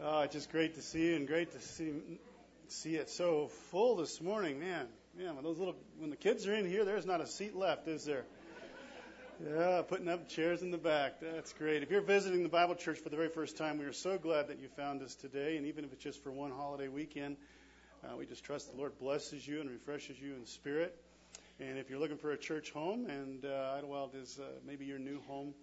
Oh, it's just great to see you and great to see see it so full this morning, man. Man, when those little when the kids are in here, there's not a seat left, is there? Yeah, putting up chairs in the back. That's great. If you're visiting the Bible Church for the very first time, we are so glad that you found us today. And even if it's just for one holiday weekend, uh, we just trust the Lord blesses you and refreshes you in spirit. And if you're looking for a church home, and uh, Idlewild is uh, maybe your new home,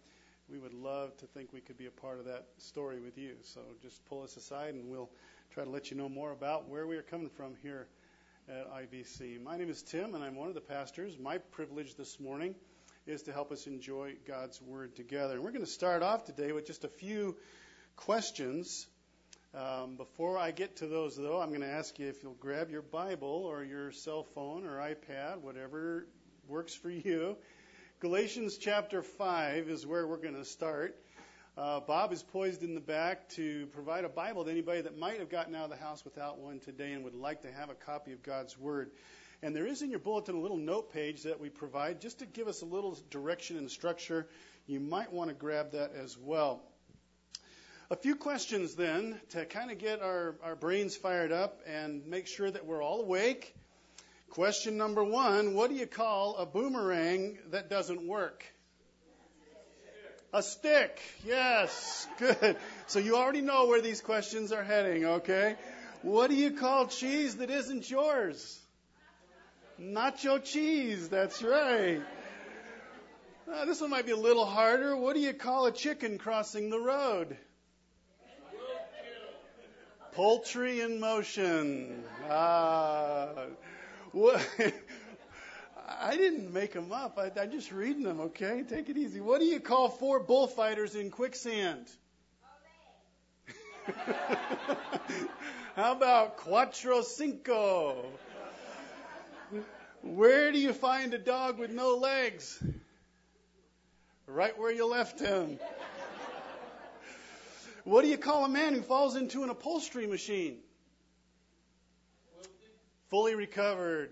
we would love to think we could be a part of that story with you. So just pull us aside and we'll try to let you know more about where we are coming from here at IBC. My name is Tim and I'm one of the pastors. My privilege this morning is to help us enjoy God's Word together. And we're going to start off today with just a few questions. Um, before I get to those, though, I'm going to ask you if you'll grab your Bible or your cell phone or iPad, whatever works for you, Galatians chapter 5 is where we're going to start. Uh, Bob is poised in the back to provide a Bible to anybody that might have gotten out of the house without one today and would like to have a copy of God's Word. And there is in your bulletin a little note page that we provide just to give us a little direction and structure. You might want to grab that as well. A few questions then to kind of get our, our brains fired up and make sure that we're all awake Question number one What do you call a boomerang that doesn't work? A stick. Yes. Good. So you already know where these questions are heading, okay? What do you call cheese that isn't yours? Nacho cheese. That's right. Uh, this one might be a little harder. What do you call a chicken crossing the road? Poultry in motion. Ah. I didn't make them up. I, I'm just reading them, okay? Take it easy. What do you call four bullfighters in quicksand? How about cuatro cinco? Where do you find a dog with no legs? Right where you left him. What do you call a man who falls into an upholstery machine? Fully recovered.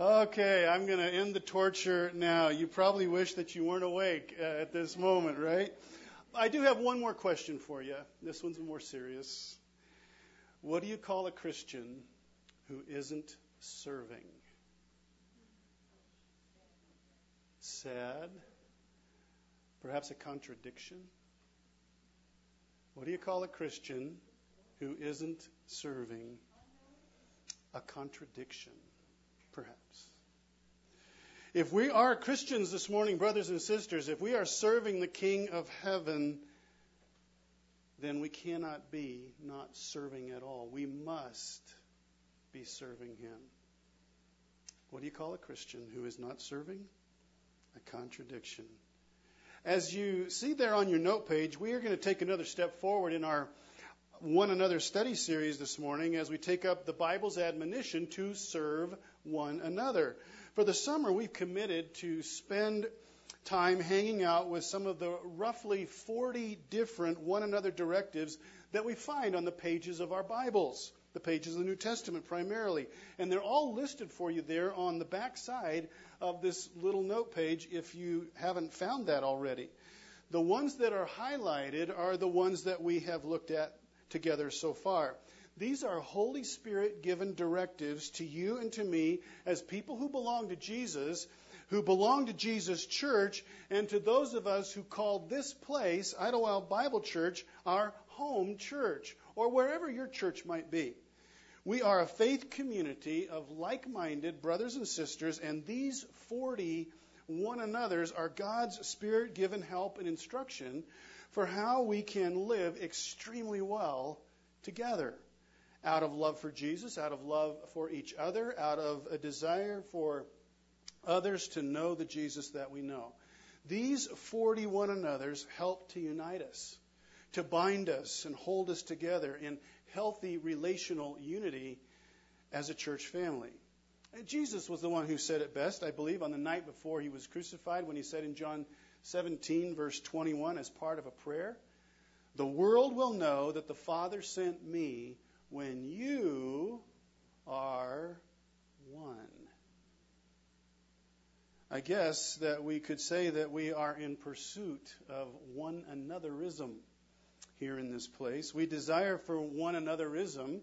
Okay, I'm going to end the torture now. You probably wish that you weren't awake uh, at this moment, right? I do have one more question for you. This one's more serious. What do you call a Christian who isn't serving? Sad? Perhaps a contradiction? What do you call a Christian who isn't serving? A contradiction, perhaps. If we are Christians this morning, brothers and sisters, if we are serving the King of heaven, then we cannot be not serving at all. We must be serving Him. What do you call a Christian who is not serving? A contradiction. As you see there on your note page, we are going to take another step forward in our one another study series this morning as we take up the Bible's admonition to serve one another. For the summer, we've committed to spend time hanging out with some of the roughly 40 different one another directives that we find on the pages of our Bibles, the pages of the New Testament primarily. And they're all listed for you there on the back side of this little note page if you haven't found that already. The ones that are highlighted are the ones that we have looked at together so far. These are Holy Spirit given directives to you and to me as people who belong to Jesus, who belong to Jesus' church, and to those of us who call this place, Idlewild Bible Church, our home church, or wherever your church might be. We are a faith community of like minded brothers and sisters, and these 40 one another's are God's spirit given help and instruction for how we can live extremely well together out of love for Jesus, out of love for each other, out of a desire for others to know the Jesus that we know. These 40 one another's help to unite us, to bind us and hold us together in healthy relational unity as a church family. And Jesus was the one who said it best, I believe, on the night before he was crucified when he said in John 17, verse 21, as part of a prayer. The world will know that the Father sent me when you are one. I guess that we could say that we are in pursuit of one anotherism here in this place. We desire for one anotherism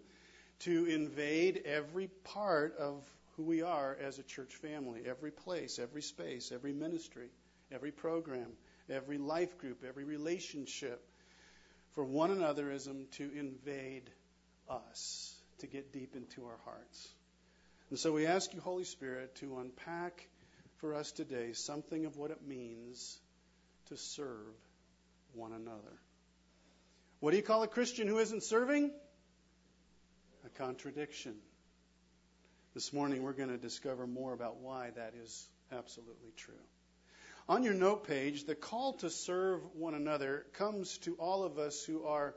to invade every part of who we are as a church family, every place, every space, every ministry, every program, every life group, every relationship, for one anotherism to invade us, to get deep into our hearts. And so we ask you, Holy Spirit, to unpack for us today something of what it means to serve one another. What do you call a Christian who isn't serving? A contradiction. This morning we're going to discover more about why that is absolutely true. On your note page, the call to serve one another comes to all of us who are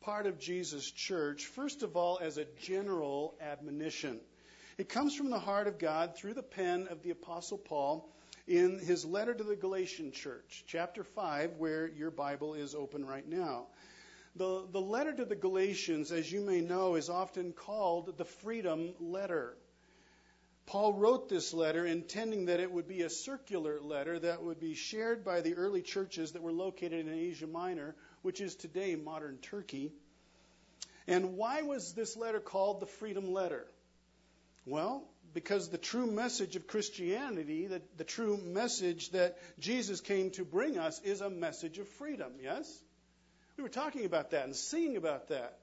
part of Jesus' church, first of all, as a general admonition. It comes from the heart of God through the pen of the Apostle Paul in his letter to the Galatian church, chapter 5, where your Bible is open right now. The, the letter to the Galatians, as you may know, is often called the freedom letter. Paul wrote this letter intending that it would be a circular letter that would be shared by the early churches that were located in Asia Minor, which is today modern Turkey. And why was this letter called the freedom letter? Well, because the true message of Christianity, the, the true message that Jesus came to bring us, is a message of freedom, yes? We were talking about that and singing about that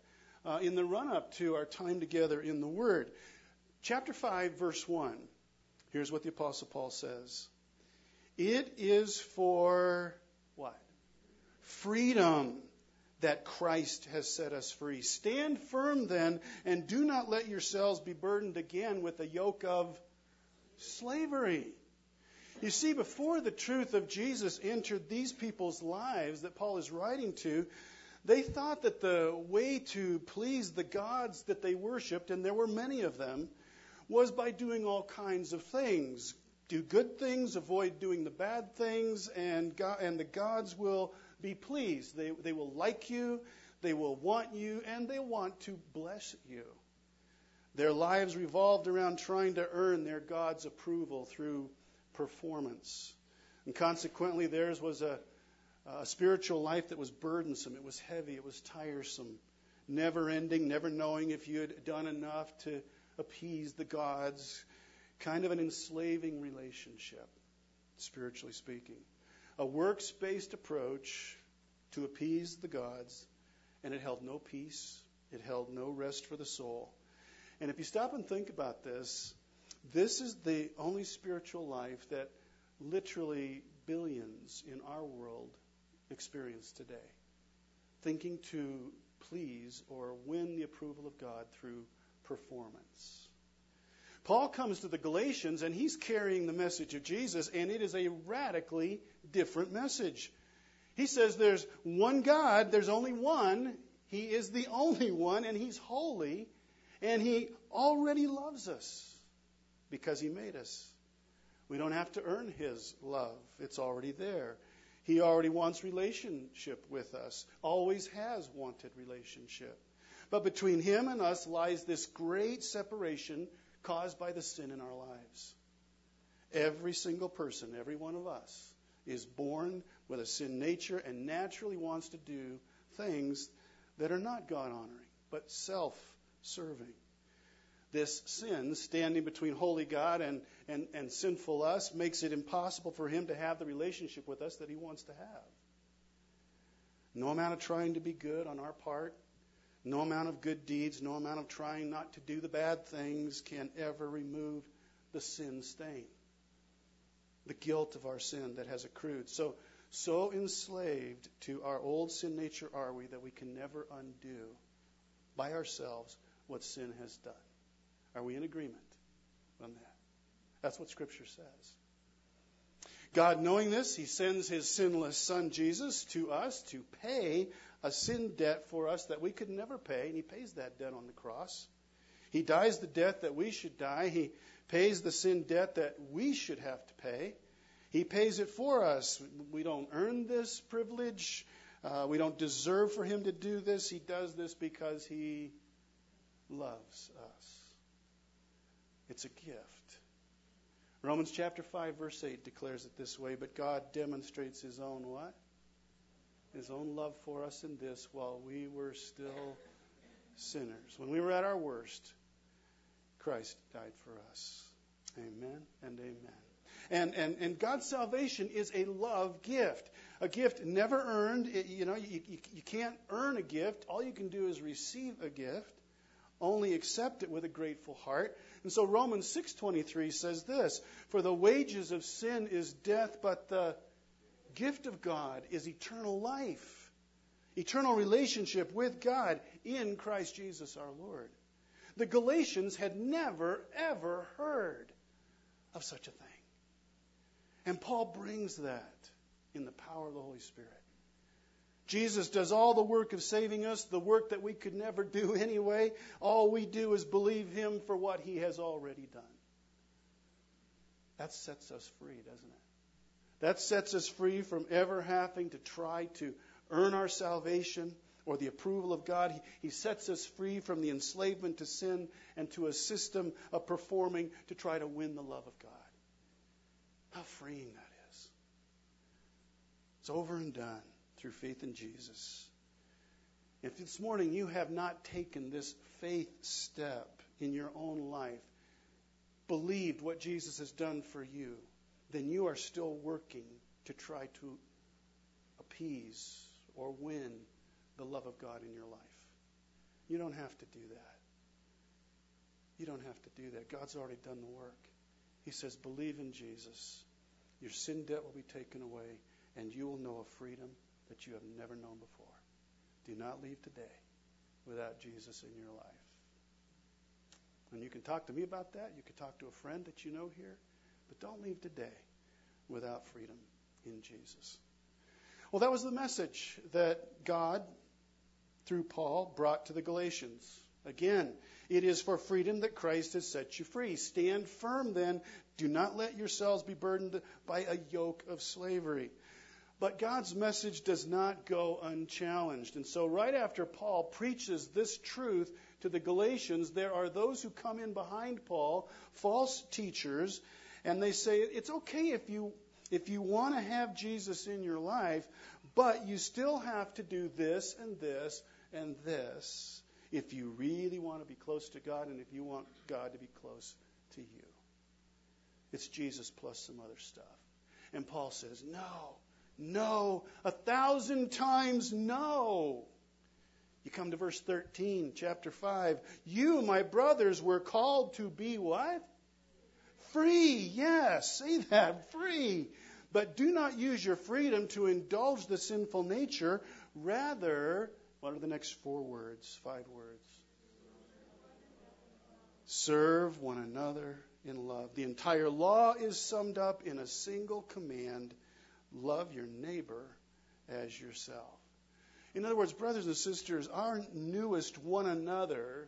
uh, in the run up to our time together in the Word. Chapter 5, verse 1. Here's what the Apostle Paul says It is for what? Freedom that Christ has set us free. Stand firm then, and do not let yourselves be burdened again with a yoke of slavery. You see, before the truth of Jesus entered these people's lives that Paul is writing to, they thought that the way to please the gods that they worshiped, and there were many of them, was by doing all kinds of things. Do good things, avoid doing the bad things, and, God, and the gods will be pleased. They, they will like you, they will want you, and they want to bless you. Their lives revolved around trying to earn their God's approval through performance. And consequently, theirs was a, a spiritual life that was burdensome, it was heavy, it was tiresome, never ending, never knowing if you had done enough to appease the gods, kind of an enslaving relationship, spiritually speaking a works based approach to appease the gods, and it held no peace, it held no rest for the soul. And if you stop and think about this, this is the only spiritual life that literally billions in our world experience today. Thinking to please or win the approval of God through performance. Paul comes to the Galatians and he's carrying the message of Jesus, and it is a radically different message. He says there's one God, there's only one. He is the only one, and he's holy, and he already loves us because he made us. We don't have to earn his love, it's already there. He already wants relationship with us, always has wanted relationship. But between him and us lies this great separation caused by the sin in our lives. Every single person, every one of us, is born with a sin nature and naturally wants to do things that are not God honoring, but self serving. This sin, standing between holy God and, and, and sinful us, makes it impossible for Him to have the relationship with us that He wants to have. No amount of trying to be good on our part no amount of good deeds, no amount of trying not to do the bad things can ever remove the sin stain, the guilt of our sin that has accrued. So, so enslaved to our old sin nature are we that we can never undo by ourselves what sin has done. Are we in agreement on that? That's what Scripture says. God, knowing this, He sends His sinless Son Jesus to us to pay a sin debt for us that we could never pay, and He pays that debt on the cross. He dies the death that we should die. He pays the sin debt that we should have to pay. He pays it for us. We don't earn this privilege. Uh, we don't deserve for Him to do this. He does this because He loves us. It's a gift. Romans chapter 5 verse 8 declares it this way, but God demonstrates his own what? His own love for us in this while we were still sinners. When we were at our worst, Christ died for us. Amen and amen. And, and, and God's salvation is a love gift. A gift never earned. It, you know, you, you, you can't earn a gift. All you can do is receive a gift. Only accept it with a grateful heart. And so Romans 6:23 says this, "For the wages of sin is death, but the gift of God is eternal life, eternal relationship with God in Christ Jesus our Lord." The Galatians had never ever heard of such a thing. And Paul brings that in the power of the Holy Spirit. Jesus does all the work of saving us, the work that we could never do anyway. All we do is believe Him for what He has already done. That sets us free, doesn't it? That sets us free from ever having to try to earn our salvation or the approval of God. He, he sets us free from the enslavement to sin and to a system of performing to try to win the love of God. How freeing that is. It's over and done through faith in Jesus. If this morning you have not taken this faith step in your own life, believed what Jesus has done for you, then you are still working to try to appease or win the love of God in your life. You don't have to do that. You don't have to do that. God's already done the work. He says, believe in Jesus. Your sin debt will be taken away, and you will know a freedom that you have never known before. Do not leave today without Jesus in your life. And you can talk to me about that. You can talk to a friend that you know here. But don't leave today without freedom in Jesus. Well, that was the message that God, through Paul, brought to the Galatians. Again, it is for freedom that Christ has set you free. Stand firm then. Do not let yourselves be burdened by a yoke of slavery. But God's message does not go unchallenged. And so, right after Paul preaches this truth to the Galatians, there are those who come in behind Paul, false teachers, and they say it's okay if you if you want to have Jesus in your life, but you still have to do this and this and this if you really want to be close to God and if you want God to be close to you. It's Jesus plus some other stuff. And Paul says, no, no. A thousand times no. You come to verse 13, chapter 5. You, my brothers, were called to be what? Free. Yes, say that. Free. But do not use your freedom to indulge the sinful nature. Rather, what are the next four words? Five words. Serve one another in love. The entire law is summed up in a single command love your neighbor as yourself. In other words, brothers and sisters, our newest one another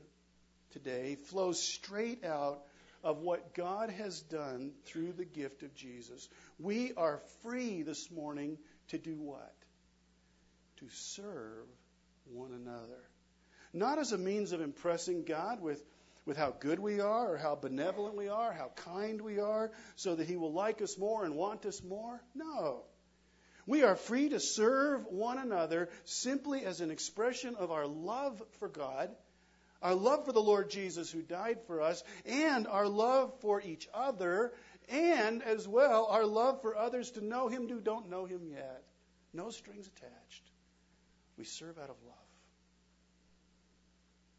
today flows straight out of what God has done through the gift of Jesus. We are free this morning to do what? To serve one another. Not as a means of impressing God with, with how good we are or how benevolent we are, how kind we are, so that He will like us more and want us more. No. We are free to serve one another simply as an expression of our love for God, our love for the Lord Jesus who died for us, and our love for each other, and as well our love for others to know Him who don't know Him yet. No strings attached. We serve out of love.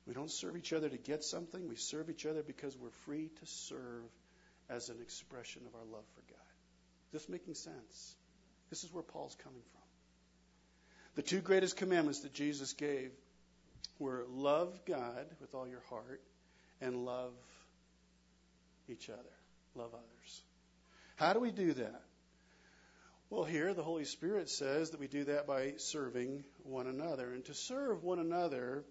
We don't serve each other to get something. We serve each other because we're free to serve as an expression of our love for God. Is this making sense? This is where Paul's coming from. The two greatest commandments that Jesus gave were love God with all your heart and love each other, love others. How do we do that? Well, here the Holy Spirit says that we do that by serving one another. And to serve one another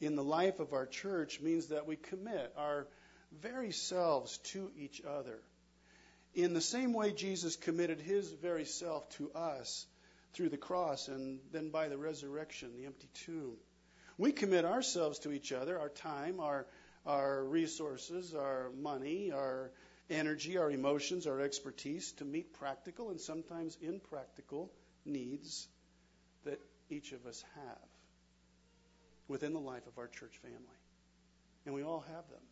in the life of our church means that we commit our very selves to each other in the same way Jesus committed his very self to us through the cross and then by the resurrection, the empty tomb. We commit ourselves to each other, our time, our, our resources, our money, our energy, our emotions, our expertise to meet practical and sometimes impractical needs that each of us have within the life of our church family. And we all have them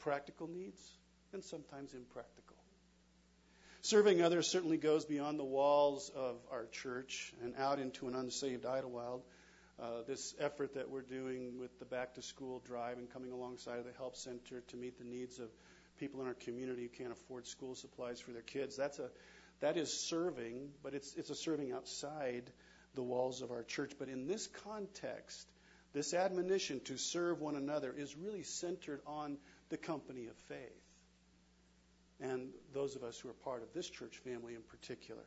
practical needs and sometimes impractical. Serving others certainly goes beyond the walls of our church and out into an unsaved Idlewild. Uh, this effort that we're doing with the back to school drive and coming alongside of the help center to meet the needs of people in our community who can't afford school supplies for their kids that's a that is serving but it's it's a serving outside the walls of our church but in this context this admonition to serve one another is really centered on the company of faith and those of us who are part of this church family in particular.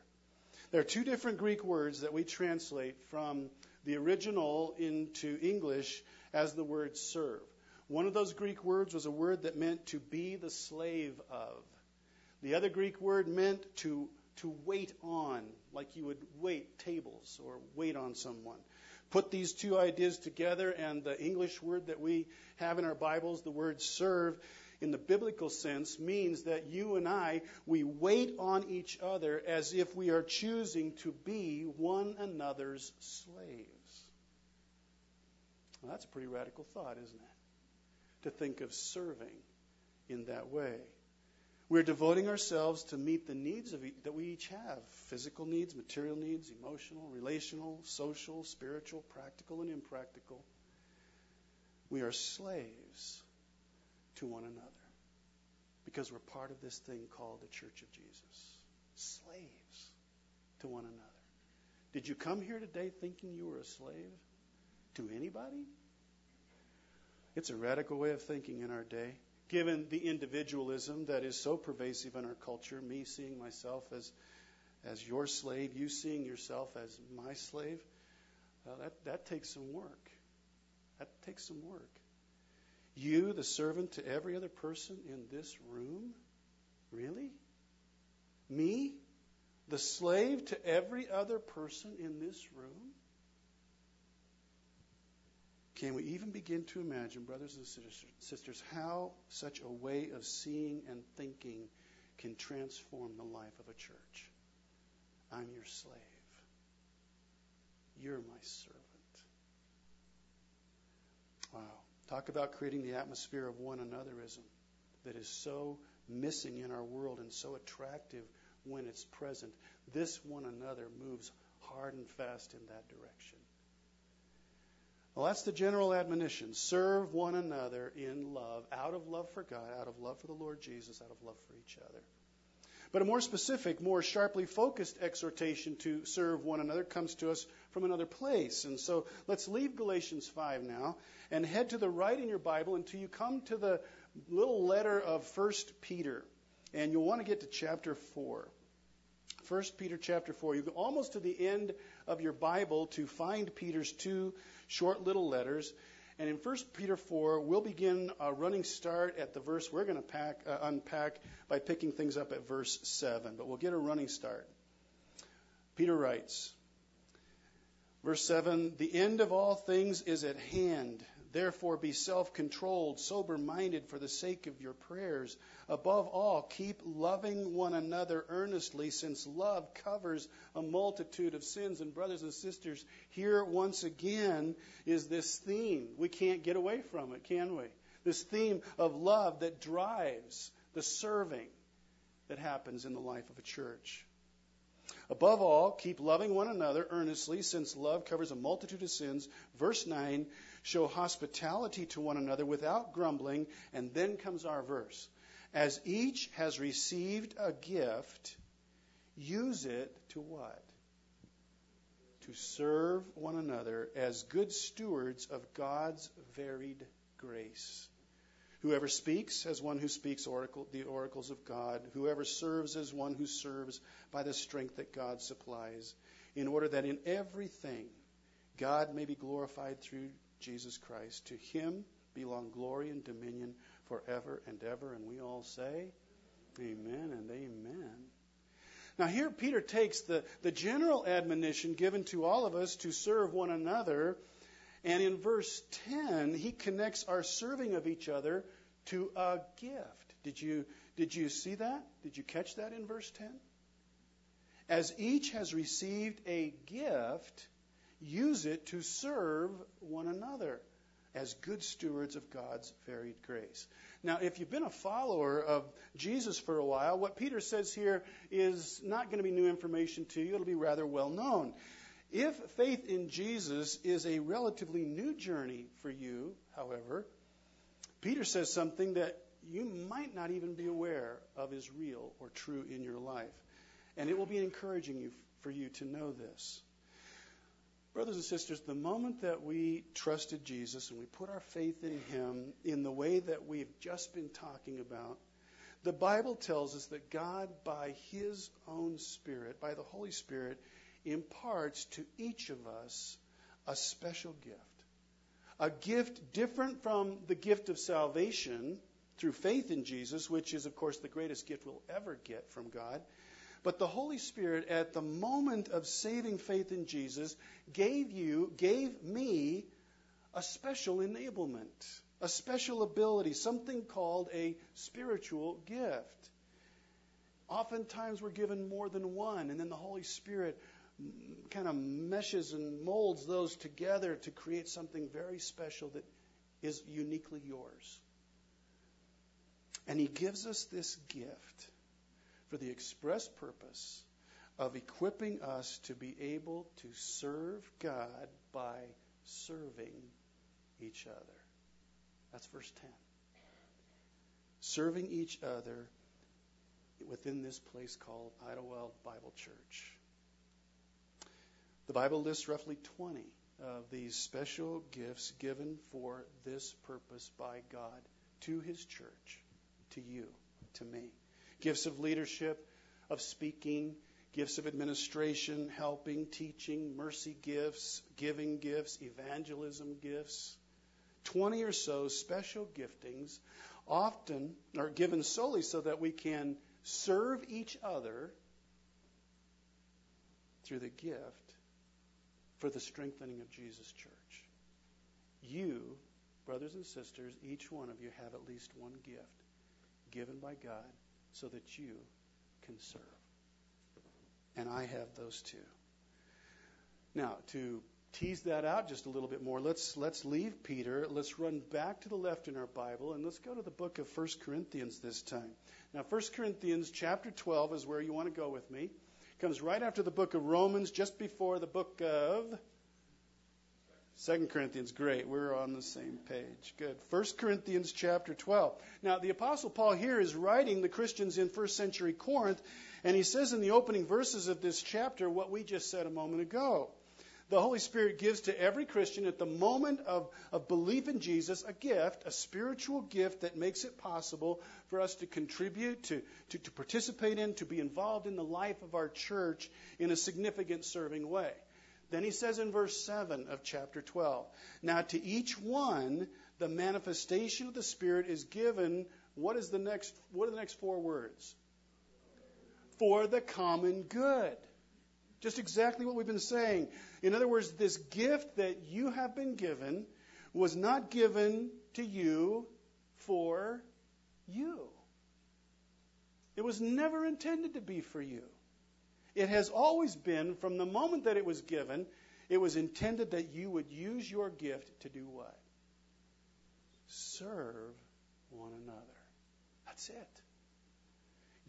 There are two different Greek words that we translate from the original into English as the word serve. One of those Greek words was a word that meant to be the slave of. The other Greek word meant to, to wait on, like you would wait tables or wait on someone. Put these two ideas together, and the English word that we have in our Bibles, the word serve, in the biblical sense means that you and I, we wait on each other as if we are choosing to be one another's slaves. Well, that's a pretty radical thought, isn't it? To think of serving in that way. We're devoting ourselves to meet the needs of that we each have physical needs, material needs, emotional, relational, social, spiritual, practical, and impractical. We are slaves to one another because we're part of this thing called the Church of Jesus. Slaves to one another. Did you come here today thinking you were a slave to anybody? It's a radical way of thinking in our day, given the individualism that is so pervasive in our culture, me seeing myself as as your slave, you seeing yourself as my slave. Uh, that that takes some work. That takes some work. You, the servant to every other person in this room? Really? Me, the slave to every other person in this room? Can we even begin to imagine, brothers and sisters, how such a way of seeing and thinking can transform the life of a church? I'm your slave. You're my servant. Talk about creating the atmosphere of one anotherism that is so missing in our world and so attractive when it's present. This one another moves hard and fast in that direction. Well, that's the general admonition. Serve one another in love, out of love for God, out of love for the Lord Jesus, out of love for each other. But a more specific, more sharply focused exhortation to serve one another comes to us from another place. And so let's leave Galatians 5 now and head to the right in your Bible until you come to the little letter of 1 Peter. And you'll want to get to chapter 4. 1 Peter chapter 4. You go almost to the end of your Bible to find Peter's two short little letters. And in 1 Peter 4, we'll begin a running start at the verse we're going to pack, uh, unpack by picking things up at verse 7. But we'll get a running start. Peter writes, verse 7 The end of all things is at hand. Therefore, be self controlled, sober minded for the sake of your prayers. Above all, keep loving one another earnestly, since love covers a multitude of sins. And, brothers and sisters, here once again is this theme. We can't get away from it, can we? This theme of love that drives the serving that happens in the life of a church. Above all, keep loving one another earnestly, since love covers a multitude of sins. Verse 9 show hospitality to one another without grumbling. And then comes our verse. As each has received a gift, use it to what? To serve one another as good stewards of God's varied grace. Whoever speaks as one who speaks oracle, the oracles of God. Whoever serves as one who serves by the strength that God supplies, in order that in everything God may be glorified through Jesus Christ. To him belong glory and dominion forever and ever. And we all say, Amen and amen. Now, here Peter takes the, the general admonition given to all of us to serve one another, and in verse 10, he connects our serving of each other to a gift. Did you, did you see that? Did you catch that in verse 10? As each has received a gift, use it to serve one another as good stewards of God's varied grace. Now, if you've been a follower of Jesus for a while, what Peter says here is not going to be new information to you. It'll be rather well known. If faith in Jesus is a relatively new journey for you, however, Peter says something that you might not even be aware of is real or true in your life. And it will be encouraging you for you to know this. Brothers and sisters, the moment that we trusted Jesus and we put our faith in Him in the way that we've just been talking about, the Bible tells us that God, by His own Spirit, by the Holy Spirit, imparts to each of us a special gift. A gift different from the gift of salvation through faith in Jesus, which is, of course, the greatest gift we'll ever get from God. But the Holy Spirit, at the moment of saving faith in Jesus, gave you, gave me a special enablement, a special ability, something called a spiritual gift. Oftentimes we're given more than one, and then the Holy Spirit kind of meshes and molds those together to create something very special that is uniquely yours. And He gives us this gift for the express purpose of equipping us to be able to serve God by serving each other. That's verse 10. Serving each other within this place called Idlewild Bible Church. The Bible lists roughly 20 of these special gifts given for this purpose by God to His church, to you, to me gifts of leadership, of speaking, gifts of administration, helping, teaching, mercy gifts, giving gifts, evangelism gifts. 20 or so special giftings, often are given solely so that we can serve each other through the gift for the strengthening of Jesus' church. You, brothers and sisters, each one of you have at least one gift given by God so that you can serve. And I have those too. Now, to tease that out just a little bit more, let's let's leave Peter. Let's run back to the left in our Bible and let's go to the book of 1 Corinthians this time. Now, 1 Corinthians chapter 12 is where you want to go with me. Comes right after the book of Romans, just before the book of Second Corinthians, great. We're on the same page. Good. First Corinthians chapter 12. Now, the Apostle Paul here is writing the Christians in first century Corinth, and he says in the opening verses of this chapter what we just said a moment ago. The Holy Spirit gives to every Christian at the moment of, of belief in Jesus a gift, a spiritual gift that makes it possible for us to contribute, to, to, to participate in, to be involved in the life of our church in a significant serving way. Then he says in verse 7 of chapter 12 Now to each one, the manifestation of the Spirit is given. What is the next? What are the next four words? For the common good. Just exactly what we've been saying. In other words, this gift that you have been given was not given to you for you. It was never intended to be for you. It has always been, from the moment that it was given, it was intended that you would use your gift to do what? Serve one another. That's it.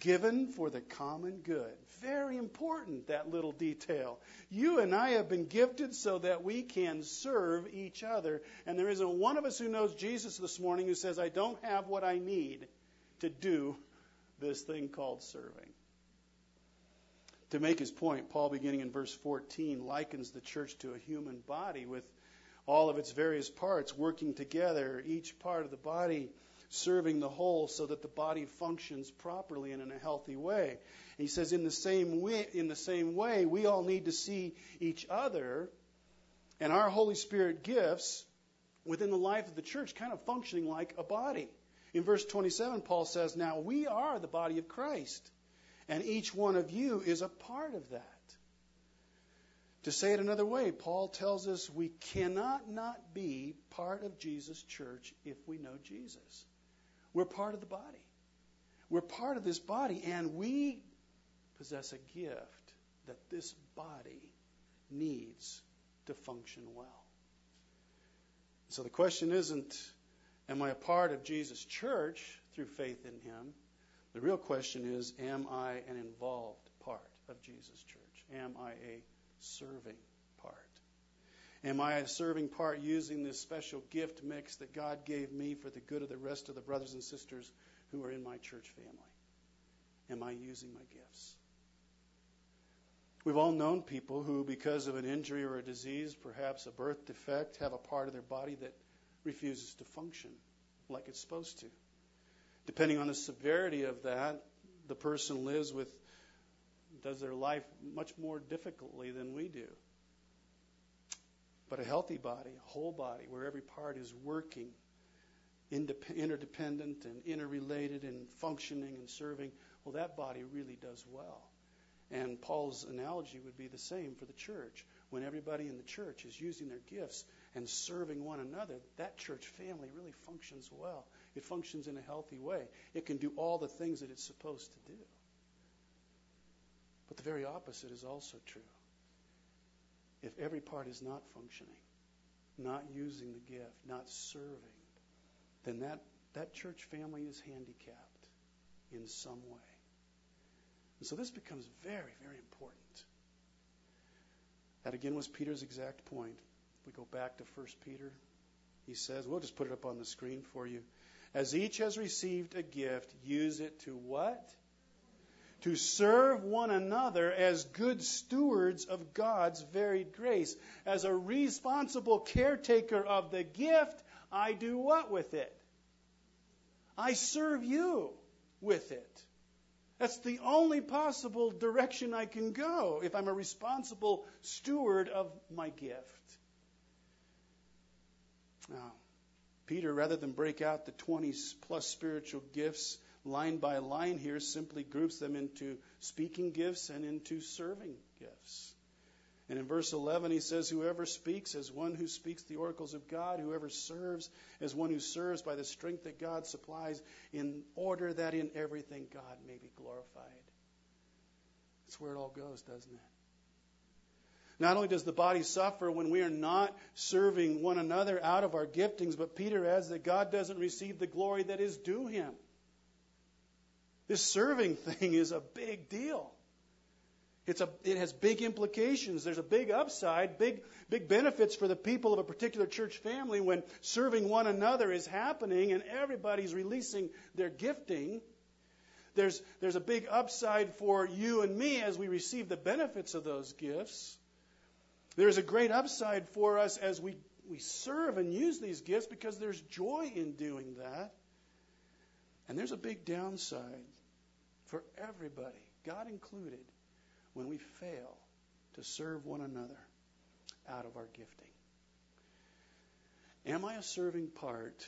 Given for the common good. Very important, that little detail. You and I have been gifted so that we can serve each other. And there isn't one of us who knows Jesus this morning who says, I don't have what I need to do this thing called serving. To make his point, Paul, beginning in verse 14, likens the church to a human body with all of its various parts working together, each part of the body serving the whole so that the body functions properly and in a healthy way. And he says in the same way in the same way we all need to see each other and our Holy Spirit gifts within the life of the church kind of functioning like a body. In verse 27 Paul says, "Now we are the body of Christ." And each one of you is a part of that. To say it another way, Paul tells us we cannot not be part of Jesus' church if we know Jesus. We're part of the body. We're part of this body, and we possess a gift that this body needs to function well. So the question isn't, am I a part of Jesus' church through faith in him? The real question is, am I an involved part of Jesus' church? Am I a serving part? Am I a serving part using this special gift mix that God gave me for the good of the rest of the brothers and sisters who are in my church family? Am I using my gifts? We've all known people who, because of an injury or a disease, perhaps a birth defect, have a part of their body that refuses to function like it's supposed to. Depending on the severity of that, the person lives with, does their life much more difficultly than we do. But a healthy body, a whole body, where every part is working, interdependent and interrelated and functioning and serving, well, that body really does well. And Paul's analogy would be the same for the church. When everybody in the church is using their gifts and serving one another, that church family really functions well. It functions in a healthy way. It can do all the things that it's supposed to do. But the very opposite is also true. If every part is not functioning, not using the gift, not serving, then that, that church family is handicapped in some way. And so this becomes very, very important. That again was Peter's exact point. we go back to 1 Peter. He says, we'll just put it up on the screen for you. As each has received a gift, use it to what? To serve one another as good stewards of God's varied grace. As a responsible caretaker of the gift, I do what with it? I serve you with it. That's the only possible direction I can go if I'm a responsible steward of my gift. Now, Peter, rather than break out the 20 plus spiritual gifts line by line here, simply groups them into speaking gifts and into serving gifts. And in verse 11, he says, Whoever speaks as one who speaks the oracles of God, whoever serves as one who serves by the strength that God supplies, in order that in everything God may be glorified. That's where it all goes, doesn't it? Not only does the body suffer when we are not serving one another out of our giftings, but Peter adds that God doesn't receive the glory that is due him. This serving thing is a big deal. It's a, it has big implications. There's a big upside, big, big benefits for the people of a particular church family when serving one another is happening and everybody's releasing their gifting. There's, there's a big upside for you and me as we receive the benefits of those gifts. There's a great upside for us as we, we serve and use these gifts because there's joy in doing that. And there's a big downside for everybody, God included when we fail to serve one another out of our gifting. Am I a serving part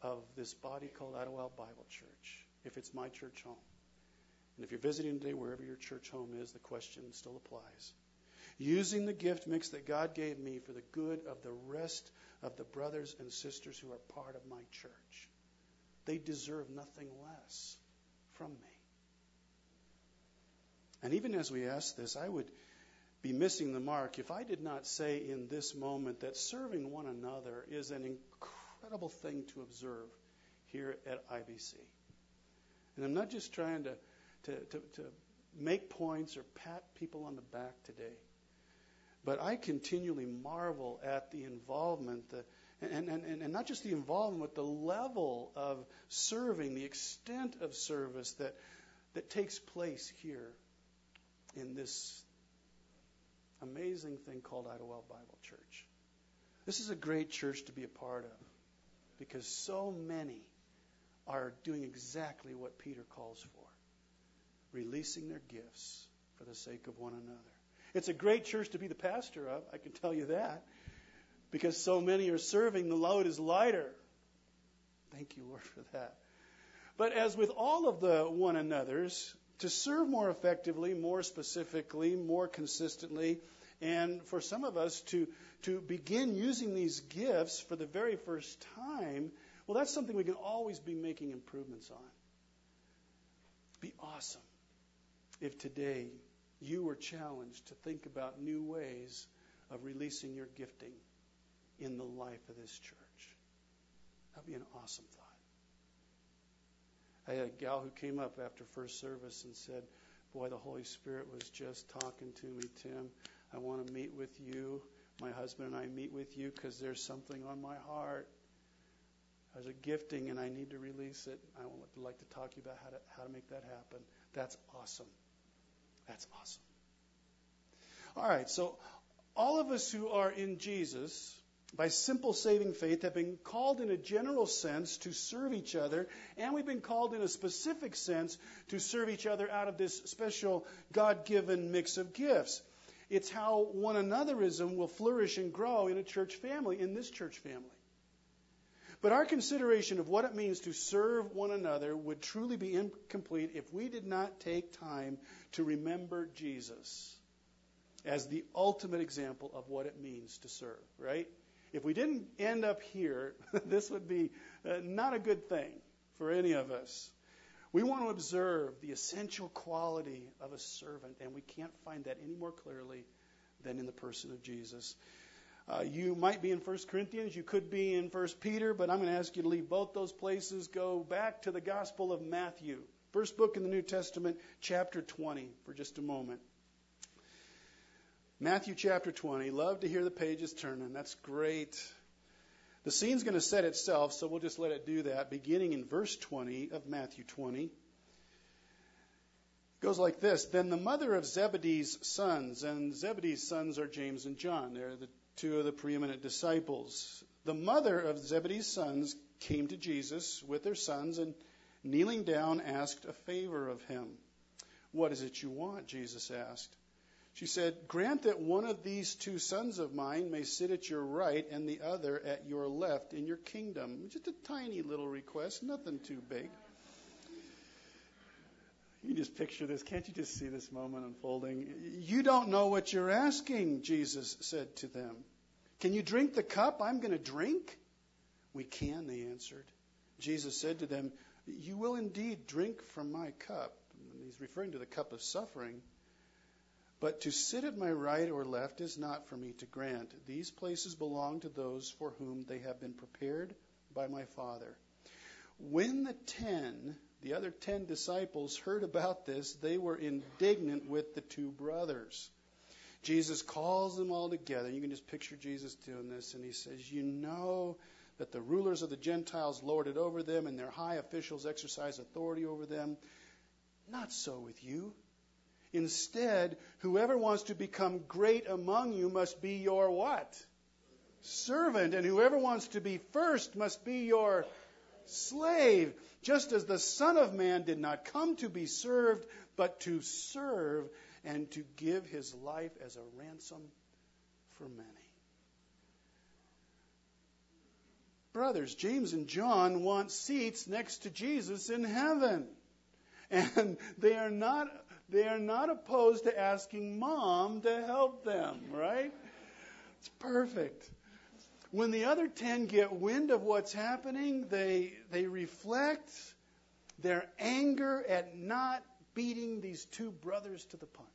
of this body called Idlewild Bible Church? If it's my church home. And if you're visiting today, wherever your church home is, the question still applies. Using the gift mix that God gave me for the good of the rest of the brothers and sisters who are part of my church. They deserve nothing less from me. And even as we ask this, I would be missing the mark if I did not say in this moment that serving one another is an incredible thing to observe here at IBC. And I'm not just trying to, to, to, to make points or pat people on the back today, but I continually marvel at the involvement, the, and, and, and, not just the involvement, but the level of serving, the extent of service that, that takes place here in this amazing thing called Idlewild Bible Church. This is a great church to be a part of because so many are doing exactly what Peter calls for releasing their gifts for the sake of one another. It's a great church to be the pastor of, I can tell you that, because so many are serving, the load is lighter. Thank you, Lord, for that. But as with all of the one another's, to serve more effectively, more specifically, more consistently, and for some of us to, to begin using these gifts for the very first time, well, that's something we can always be making improvements on. Be awesome if today you were challenged to think about new ways of releasing your gifting in the life of this church. That'd be an awesome thought. I had a gal who came up after first service and said, Boy, the Holy Spirit was just talking to me, Tim. I want to meet with you. My husband and I meet with you because there's something on my heart. There's a gifting and I need to release it. I would like to talk to you about how to, how to make that happen. That's awesome. That's awesome. All right, so all of us who are in Jesus by simple saving faith, have been called in a general sense to serve each other, and we've been called in a specific sense to serve each other out of this special God given mix of gifts. It's how one anotherism will flourish and grow in a church family, in this church family. But our consideration of what it means to serve one another would truly be incomplete if we did not take time to remember Jesus as the ultimate example of what it means to serve, right? If we didn't end up here, this would be uh, not a good thing for any of us. We want to observe the essential quality of a servant, and we can't find that any more clearly than in the person of Jesus. Uh, you might be in 1 Corinthians, you could be in 1 Peter, but I'm going to ask you to leave both those places. Go back to the Gospel of Matthew, first book in the New Testament, chapter 20, for just a moment. Matthew chapter 20. Love to hear the pages turning. That's great. The scene's going to set itself, so we'll just let it do that. Beginning in verse 20 of Matthew 20. It goes like this Then the mother of Zebedee's sons, and Zebedee's sons are James and John. They're the two of the preeminent disciples. The mother of Zebedee's sons came to Jesus with their sons and kneeling down asked a favor of him. What is it you want? Jesus asked. She said, Grant that one of these two sons of mine may sit at your right and the other at your left in your kingdom. Just a tiny little request, nothing too big. You just picture this. Can't you just see this moment unfolding? You don't know what you're asking, Jesus said to them. Can you drink the cup I'm going to drink? We can, they answered. Jesus said to them, You will indeed drink from my cup. And he's referring to the cup of suffering. But to sit at my right or left is not for me to grant. These places belong to those for whom they have been prepared by my Father. When the ten, the other ten disciples, heard about this, they were indignant with the two brothers. Jesus calls them all together. You can just picture Jesus doing this, and he says, You know that the rulers of the Gentiles lord it over them, and their high officials exercise authority over them. Not so with you. Instead, whoever wants to become great among you must be your what? Servant. And whoever wants to be first must be your slave. Just as the Son of Man did not come to be served, but to serve and to give his life as a ransom for many. Brothers, James and John want seats next to Jesus in heaven. And they are not they are not opposed to asking mom to help them, right? It's perfect. When the other 10 get wind of what's happening, they, they reflect their anger at not beating these two brothers to the punch.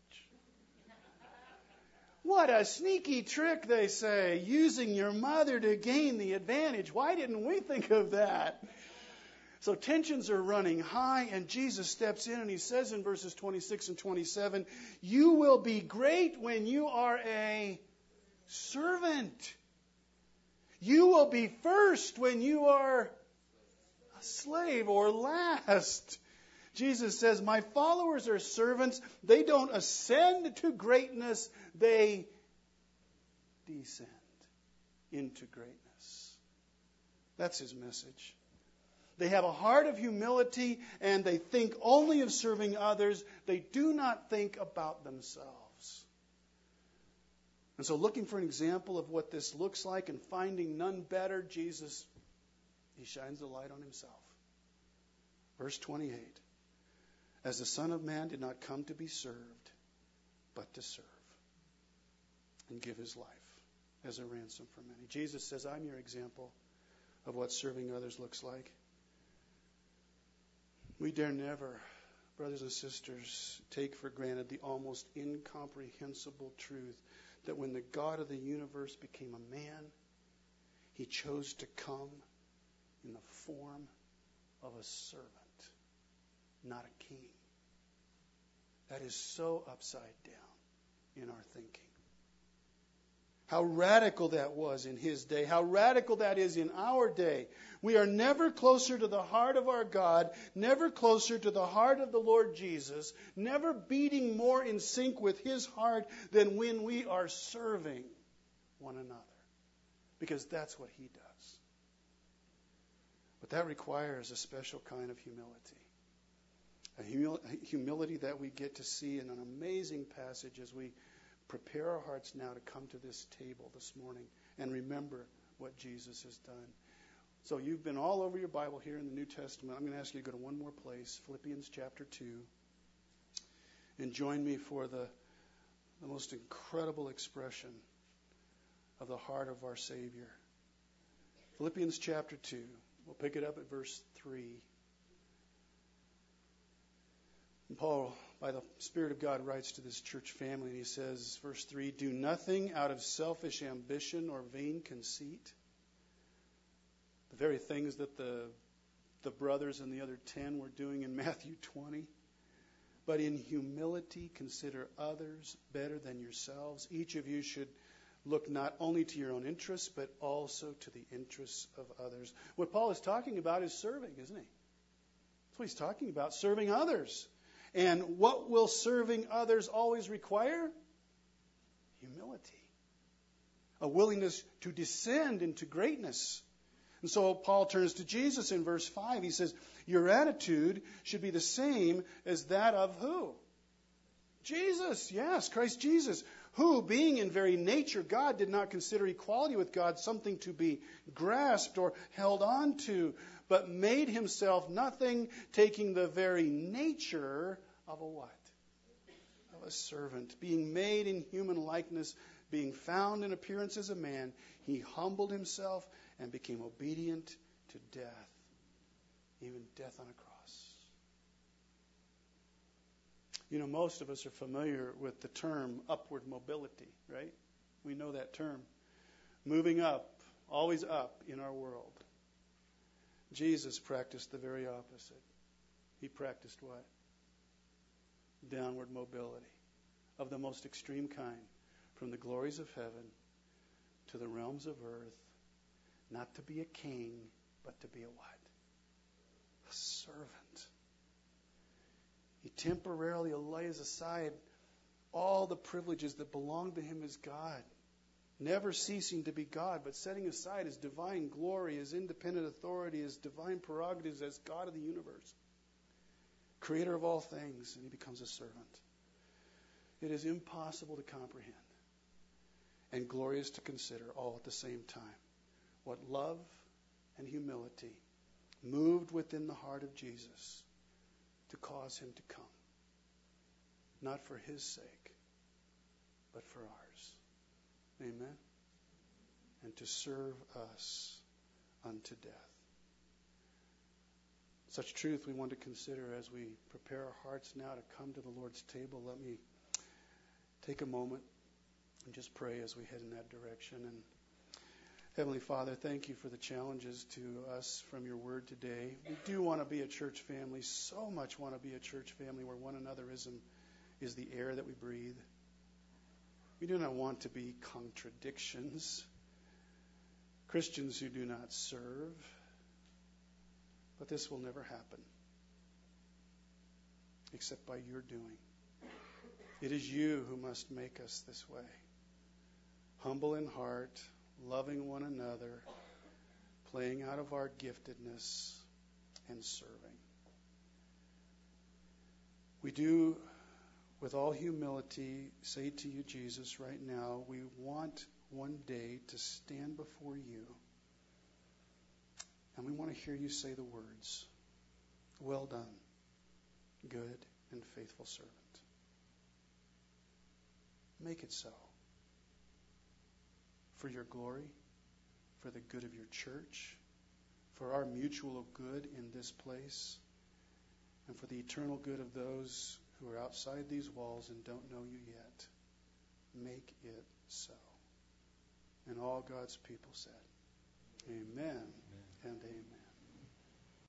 What a sneaky trick, they say, using your mother to gain the advantage. Why didn't we think of that? So tensions are running high, and Jesus steps in and he says in verses 26 and 27 You will be great when you are a servant. You will be first when you are a slave or last. Jesus says, My followers are servants. They don't ascend to greatness, they descend into greatness. That's his message. They have a heart of humility and they think only of serving others. They do not think about themselves. And so, looking for an example of what this looks like and finding none better, Jesus, he shines the light on himself. Verse 28 As the Son of Man did not come to be served, but to serve and give his life as a ransom for many. Jesus says, I'm your example of what serving others looks like. We dare never, brothers and sisters, take for granted the almost incomprehensible truth that when the God of the universe became a man, he chose to come in the form of a servant, not a king. That is so upside down in our thinking. How radical that was in his day. How radical that is in our day. We are never closer to the heart of our God, never closer to the heart of the Lord Jesus, never beating more in sync with his heart than when we are serving one another. Because that's what he does. But that requires a special kind of humility. A humil- humility that we get to see in an amazing passage as we prepare our hearts now to come to this table this morning and remember what Jesus has done. So you've been all over your Bible here in the New Testament. I'm going to ask you to go to one more place, Philippians chapter 2, and join me for the, the most incredible expression of the heart of our Savior. Philippians chapter 2. We'll pick it up at verse 3. And Paul by the Spirit of God writes to this church family, and he says, verse 3 Do nothing out of selfish ambition or vain conceit. The very things that the, the brothers and the other ten were doing in Matthew 20. But in humility, consider others better than yourselves. Each of you should look not only to your own interests, but also to the interests of others. What Paul is talking about is serving, isn't he? That's what he's talking about, serving others. And what will serving others always require? Humility. A willingness to descend into greatness. And so Paul turns to Jesus in verse 5. He says, Your attitude should be the same as that of who? Jesus, yes, Christ Jesus, who, being in very nature God, did not consider equality with God something to be grasped or held on to, but made himself nothing, taking the very nature of a what? Of a servant. Being made in human likeness, being found in appearance as a man, he humbled himself and became obedient to death, even death on a cross. You know, most of us are familiar with the term upward mobility, right? We know that term. Moving up, always up in our world. Jesus practiced the very opposite. He practiced what? Downward mobility of the most extreme kind, from the glories of heaven to the realms of earth, not to be a king, but to be a what? A servant. He temporarily lays aside all the privileges that belong to him as God never ceasing to be God, but setting aside his divine glory, his independent authority, his divine prerogatives as God of the universe, creator of all things, and he becomes a servant. It is impossible to comprehend and glorious to consider all at the same time what love and humility moved within the heart of Jesus to cause him to come, not for his sake, but for ours. Amen. And to serve us unto death. Such truth we want to consider as we prepare our hearts now to come to the Lord's table. Let me take a moment and just pray as we head in that direction. And Heavenly Father, thank you for the challenges to us from your word today. We do want to be a church family, so much want to be a church family where one anotherism is the air that we breathe. We do not want to be contradictions, Christians who do not serve. But this will never happen except by your doing. It is you who must make us this way. Humble in heart, loving one another, playing out of our giftedness, and serving. We do with all humility, say to you, Jesus, right now, we want one day to stand before you. And we want to hear you say the words, Well done, good and faithful servant. Make it so. For your glory, for the good of your church, for our mutual good in this place, and for the eternal good of those who are outside these walls and don't know you yet. make it so. And all God's people said, Amen and amen.